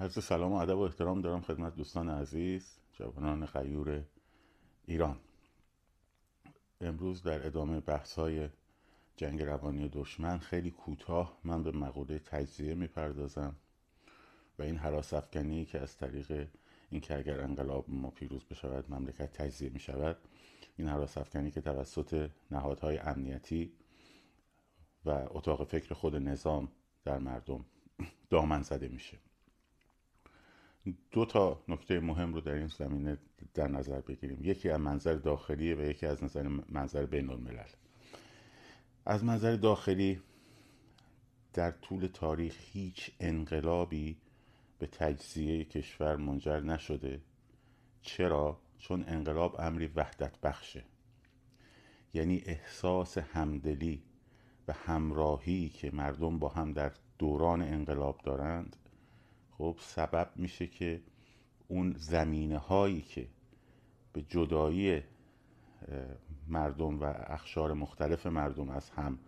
عرض سلام و ادب و احترام دارم خدمت دوستان عزیز جوانان غیور ایران. امروز در ادامه بحث های جنگ روانی دشمن خیلی کوتاه من به مقوله تجزیه می‌پردازم و این حراس افکنی که از طریق اینکه اگر انقلاب ما پیروز بشود مملکت تجزیه می شود این حراس افکنی که توسط نهادهای امنیتی و اتاق فکر خود نظام در مردم دامن زده میشه. دو تا نکته مهم رو در این زمینه در نظر بگیریم. یکی از منظر داخلی و یکی از نظر منظر بین الملل از منظر داخلی در طول تاریخ هیچ انقلابی به تجزیه کشور منجر نشده. چرا؟ چون انقلاب امری وحدت بخشه. یعنی احساس همدلی و همراهی که مردم با هم در دوران انقلاب دارند خب سبب میشه که اون زمینه هایی که به جدایی مردم و اخشار مختلف مردم از هم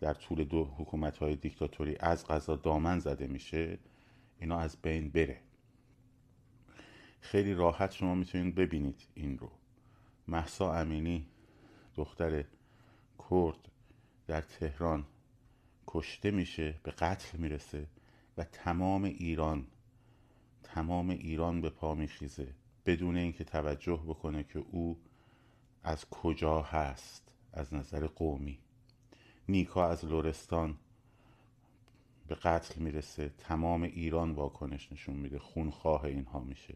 در طول دو حکومت های دیکتاتوری از غذا دامن زده میشه اینا از بین بره. خیلی راحت شما می‌تونید ببینید این رو. محسا امینی دختر کرد در تهران کشته میشه به قتل می‌رسه. و تمام ایران تمام ایران به پا میخیزه بدون اینکه توجه بکنه که او از کجا هست از نظر قومی. نیکا از لورستان به قتل می‌رسه تمام ایران واکنش نشون میده خونخواه اینها میشه.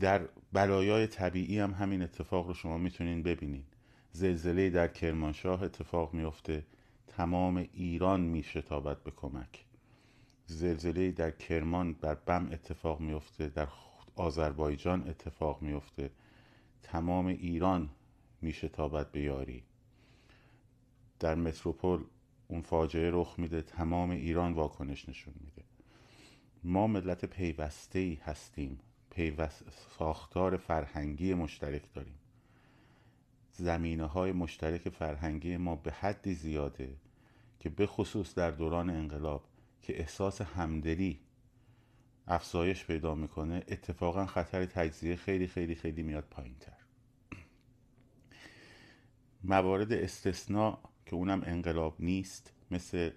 در بلایای طبیعی هم همین اتفاق رو شما می‌تونین ببینین. زلزله در کرمانشاه اتفاق میفته تمام ایران میشتابد به کمک. زلزله در کرمان در بم اتفاق میفته در آذربایجان اتفاق میفته تمام ایران میشتابد به یاری. در متروپول اون فاجعه رخ میده تمام ایران واکنش نشون میده. ما ملت پیوسته ای هستیم. پیوست ساختار فرهنگی مشترک داریم. زمینه های مشترک فرهنگی ما به حدی زیاده که به خصوص در دوران انقلاب که احساس همدلی افزایش پیدا می‌کنه اتفاقا خطر تجزیه خیلی خیلی خیلی میاد پایین تر موارد استثناء که اونم انقلاب نیست مثل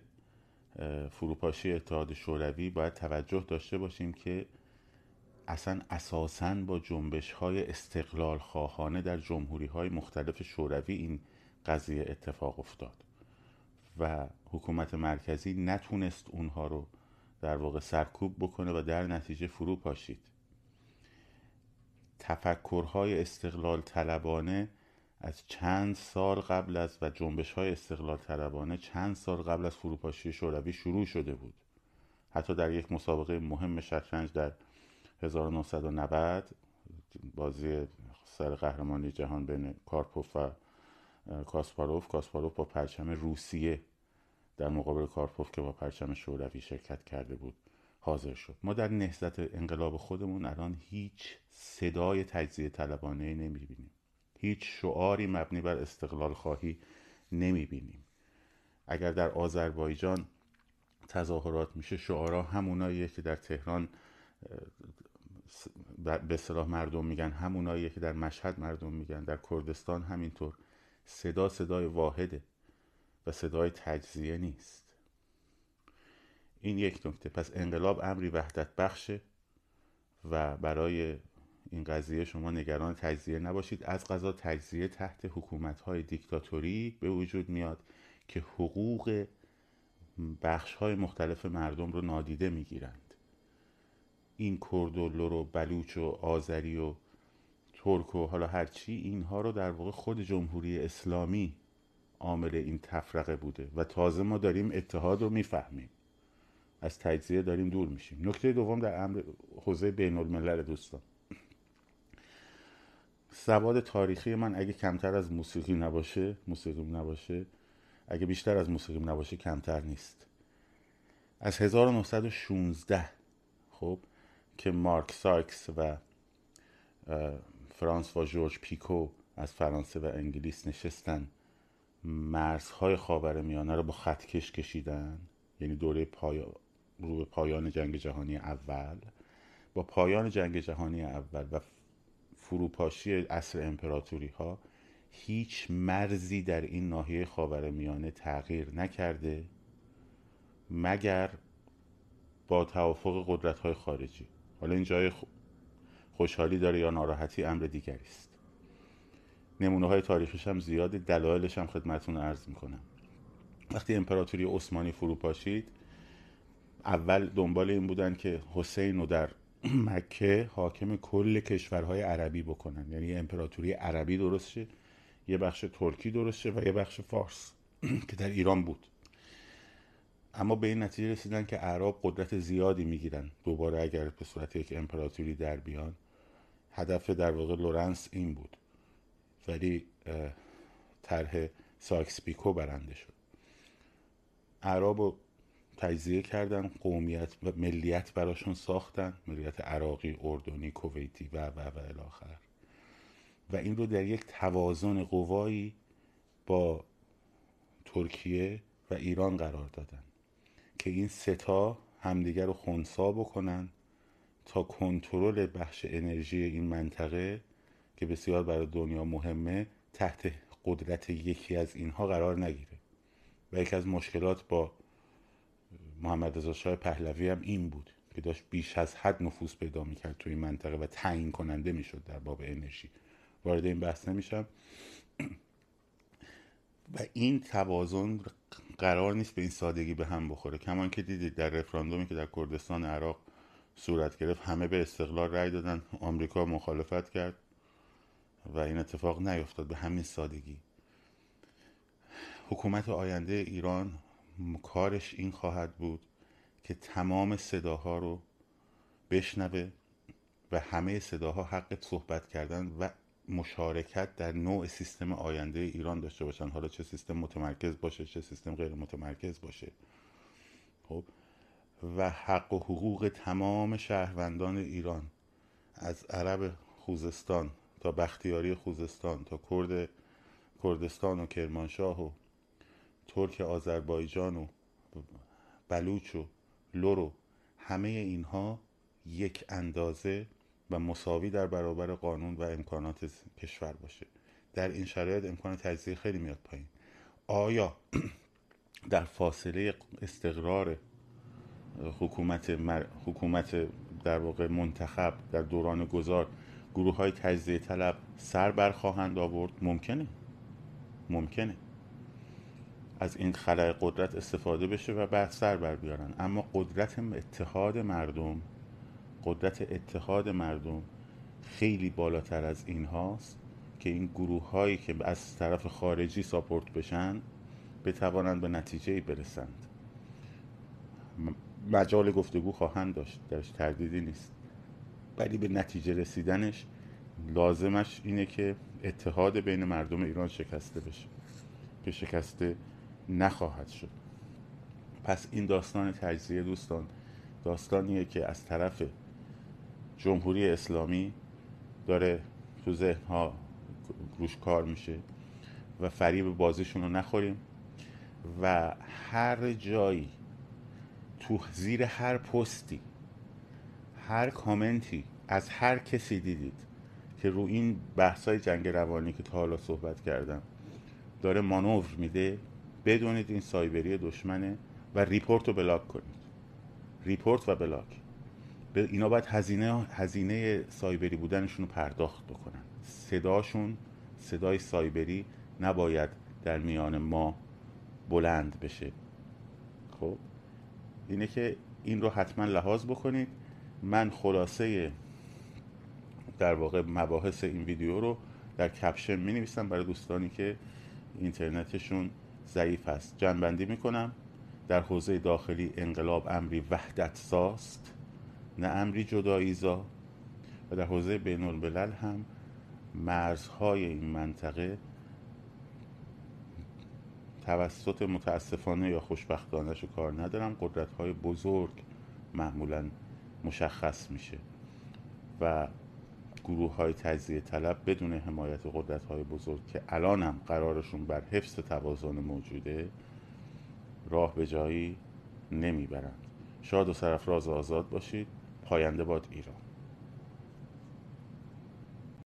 فروپاشی اتحاد شوروی باید توجه داشته باشیم که اصلا اساسا با جنبش های استقلال خواهانه در جمهوری های مختلف شوروی این قضیه اتفاق افتاد. و حکومت مرکزی نتونست اونها رو در واقع سرکوب بکنه و در نتیجه فرو پاشید. تفکرهای استقلال طلبانه از چند سال قبل از و جنبش های استقلال طلبانه چند سال قبل از فروپاشی شوروی شروع شده بود. حتی در یک مسابقه مهم شطرنج در 1990 بازی سر قهرمانی جهان بین کارپوف و کاسپاروف کاسپاروف با پرچم روسیه در مقابل کارپوف که با پرچم شوروی شرکت کرده بود حاضر شد. ما در نهضت انقلاب خودمون الان هیچ صدای تجزیه طلبانه نمی‌بینیم. هیچ شعاری مبنی بر استقلال خواهی نمی‌بینیم. اگر در آذربایجان تظاهرات میشه شعارا هموناییه که در تهران به صلاح مردم میگن هموناییه که در مشهد مردم میگن در کردستان همینطور. صدا صدای واحده و صدای تجزیه نیست. این یک نکته. پس انقلاب امری وحدت بخشه و برای این قضیه شما نگران تجزیه نباشید. از قضا تجزیه تحت حکومت های دیکتاتوری به وجود میاد که حقوق بخش های مختلف مردم رو نادیده می‌گیرند. این کرد و لور و بلوچ و آذری و ترک و حالا هرچی اینها رو در واقع خود جمهوری اسلامی عامل این تفرقه بوده و تازه ما داریم اتحاد رو می‌فهمیم. از تجزیه داریم دور میشیم. نکته دوم در امر حوزه بین الملل دوستان. سواد تاریخی من اگه کمتر از موسیقی نباشه موسیقی نباشه اگه بیشتر از موسیقی نباشه کمتر نیست. از 1916 خب که مارک ساکس و فرانس و جورج پیکو از فرانسه و انگلیس نشستن. مرزهای خاور میانه رو با خطکش کشیدن. یعنی دوره پای رو به پایان جنگ جهانی اول. با پایان جنگ جهانی اول و فروپاشی اصر امپراتوری ها هیچ مرزی در این ناحیه خاور میانه تغییر نکرده مگر با توافق قدرت های خارجی. حالا این جای خوشحالی داره یا ناراحتی امر دیگری است. نمونه های تاریخیش هم زیاده دلایلش هم خدمتون عرض می‌کنم. وقتی امپراتوری عثمانی فرو پاشید اول دنبال این بودن که حسین رو در مکه حاکم کل کشورهای عربی بکنن. یعنی امپراتوری عربی درست شه یه بخش ترکی درست شه و یه بخش فارس که در ایران بود. اما به این نتیجه رسیدن که عرب قدرت زیادی می‌گیرن دوباره اگر به صورت یک امپراتوری در بیان. هدف در واقع لورنس این بود. ولی طرح سایکس پیکو برنده شد. عرب رو تجزیه کردن قومیت و ملیت براشون ساختن ملیت عراقی اردنی کویتی و و و الاخر. و این رو در یک توازن قوایی با ترکیه و ایران قرار دادن که این ستا همدیگر رو خونسا بکنن تا کنترل بخش انرژی این منطقه که بسیار برای دنیا مهمه تحت قدرت یکی از اینها قرار نگیره. و یکی از مشکلات با محمد رضا شاه پهلوی هم این بود که داشت بیش از حد نفوذ پیدا می‌کرد توی این منطقه و تعیین کننده می‌شد در باب انرژی. وارد این بحث نمیشم. و این توازن قرار نیست به این سادگی به هم بخوره. کمان که دیدید در رفراندومی که در کردستان عراق صورت گرفت. همه به استقلال رأی دادن. آمریکا مخالفت کرد و این اتفاق نیفتاد. به همین سادگی. حکومت آینده ایران کارش این خواهد بود که تمام صداها رو بشنوه و همه صداها حق صحبت کردن و مشارکت در نوع سیستم آینده ایران داشته باشن. حالا چه سیستم متمرکز باشه چه سیستم غیر متمرکز باشه. خب و حق و حقوق تمام شهروندان ایران از عرب خوزستان تا بختیاری خوزستان تا کرد کردستان و کرمانشاه و ترک آذربایجان و بلوچ و لورو همه اینها یک اندازه و مساوی در برابر قانون و امکانات کشور باشه. در این شرایط امکان تجزیه خیلی میاد پایین. آیا در فاصله استقرار حکومت, حکومت در واقع منتخب در دوران گذار گروه های تجزیه طلب سر برخواهند آورد؟ ممکنه. ممکنه. از این خلای قدرت استفاده بشه و بعد سر بر بیارن. اما قدرت اتحاد مردم قدرت اتحاد مردم خیلی بالاتر از این هاست که این گروه هایی که از طرف خارجی ساپورت بشن بتوانند به نتیجه برسند. مجال گفتگو خواهند داشت درش تردیدی نیست. ولی به نتیجه رسیدنش لازمش اینه که اتحاد بین مردم ایران شکسته بشه. که شکسته نخواهد شد. پس این داستان تجزیه دوستان داستانیه که از طرف جمهوری اسلامی داره تو ذهنها روش کار میشه و فریب بازیشون رو نخوریم و هر جایی تو زیر هر پستی. هر کامنتی از هر کسی دیدید که رو این بحثای جنگ روانی که تا حالا صحبت کردم داره مانور میده بدونید این سایبری دشمنه و report و block کنید. report و block. اینا باید هزینه هزینه سایبری بودنشون رو پرداخت بکنن. صداشون صدای سایبری نباید در میان ما بلند بشه. خب؟ اینه که این رو حتما لحاظ بکنید. من خلاصه در واقع مباحث این ویدیو رو در کپشن می نویسم برای دوستانی که اینترنتشون ضعیف هست جنبندی می‌کنم. در حوزه داخلی انقلاب امری وحدت ساست نه امری جداییزا. و در حوزه بین الملل هم مرزهای این منطقه توسط متاسفانه یا خوشبختانه شو کار ندارم قدرت های بزرگ معمولا مشخص میشه و گروه های تجزیه طلب بدون حمایت قدرت های بزرگ که الان هم قرارشون بر حفظ توازن موجوده راه به جایی نمی‌برند. شاد و سرفراز آزاد باشید. پاینده باد ایران.